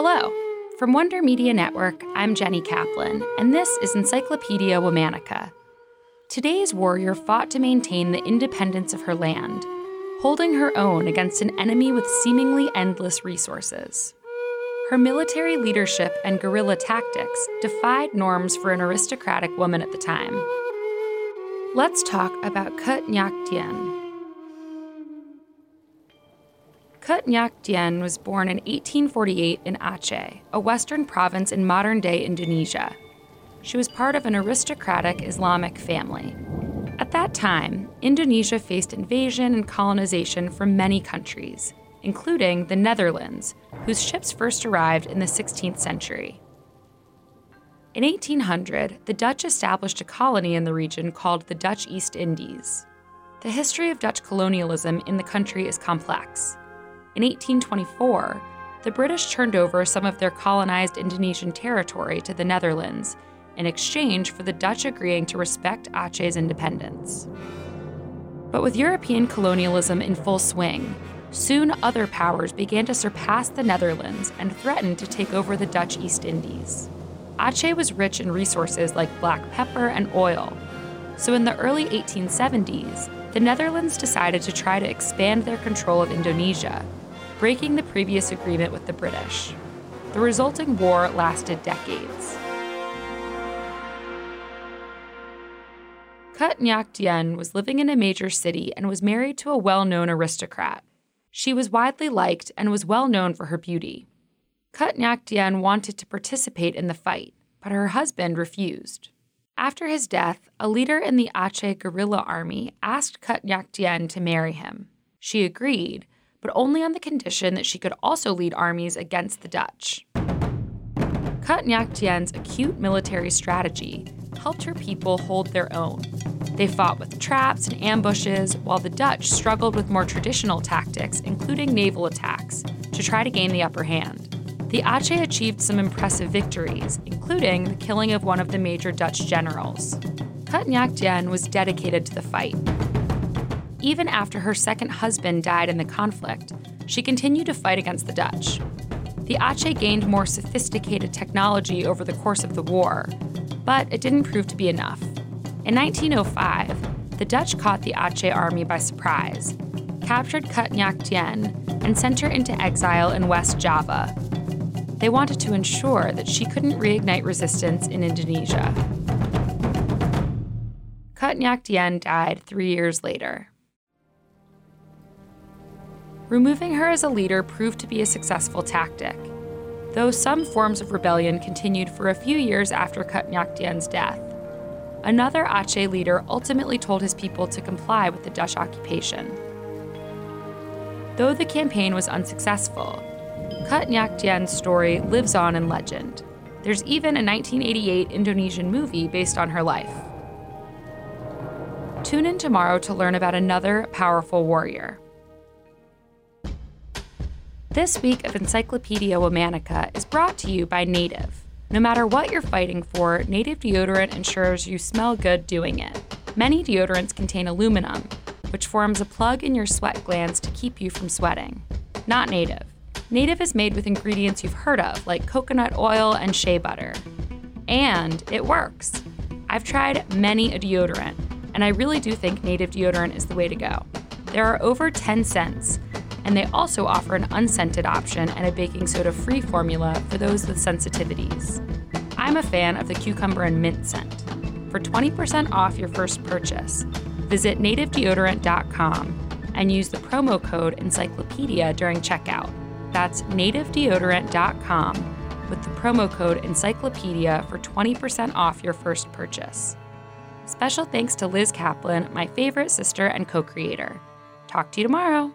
Hello. From Wonder Media Network, I'm Jenny Kaplan, and this is Encyclopedia Womannica. Today's warrior fought to maintain the independence of her land, holding her own against an enemy with seemingly endless resources. Her military leadership and guerrilla tactics defied norms for an aristocratic woman at the time. Let's talk about Cut Nyak Dhien. Cut Nyak Dhien was born in 1848 in Aceh, a western province in modern day Indonesia. She was part of an aristocratic Islamic family. At that time, Indonesia faced invasion and colonization from many countries, including the Netherlands, whose ships first arrived in the 16th century. In 1800, the Dutch established a colony in the region called the Dutch East Indies. The history of Dutch colonialism in the country is complex. In 1824, the British turned over some of their colonized Indonesian territory to the Netherlands in exchange for the Dutch agreeing to respect Aceh's independence. But with European colonialism in full swing, soon other powers began to surpass the Netherlands and threatened to take over the Dutch East Indies. Aceh was rich in resources like black pepper and oil, so in the early 1870s, the Netherlands decided to try to expand their control of Indonesia, breaking the previous agreement with the British. The resulting war lasted decades. Cut Nyak Dhien was living in a major city and was married to a well known aristocrat. She was widely liked and was well known for her beauty. Cut Nyak Dhien wanted to participate in the fight, but her husband refused. After his death, a leader in the Aceh guerrilla army asked Cut Nyak Dhien to marry him. She agreed, but only on the condition that she could also lead armies against the Dutch. Cut Nyak Dhien's acute military strategy helped her people hold their own. They fought with traps and ambushes, while the Dutch struggled with more traditional tactics, including naval attacks, to try to gain the upper hand. The Aceh achieved some impressive victories, including the killing of one of the major Dutch generals. Cut Nyak Dhien was dedicated to the fight. Even after her second husband died in the conflict, she continued to fight against the Dutch. The Aceh gained more sophisticated technology over the course of the war, but it didn't prove to be enough. In 1905, the Dutch caught the Aceh army by surprise, captured Cut Nyak Dhien, and sent her into exile in West Java. They wanted to ensure that she couldn't reignite resistance in Indonesia. Cut Nyak died three years later. Removing her as a leader proved to be a successful tactic though some forms of rebellion continued for a few years after Cut death. Another Aceh leader ultimately told his people to comply with the Dutch occupation. Though the campaign was unsuccessful, Cut story lives on in legend. There's even a 1988 Indonesian movie based on her life. Tune in tomorrow to learn about another powerful warrior. This week of Encyclopedia Womannica is brought to you by Native. No matter what you're fighting for, Native deodorant ensures you smell good doing it. Many deodorants contain aluminum, which forms a plug in your sweat glands to keep you from sweating. Not Native. Native is made with ingredients you've heard of, like coconut oil and shea butter. And it works. I've tried many a deodorant, and I really do think Native deodorant is the way to go. There are over 10 scents, and they also offer an unscented option and a baking soda free formula for those with sensitivities. I'm a fan of the cucumber and mint scent. For 20% off your first purchase, visit nativedeodorant.com and use the promo code encyclopedia during checkout. That's nativedeodorant.com with the promo code encyclopedia for 20% off your first purchase. Special thanks to Liz Kaplan, my favorite sister and co creator. Talk to you tomorrow.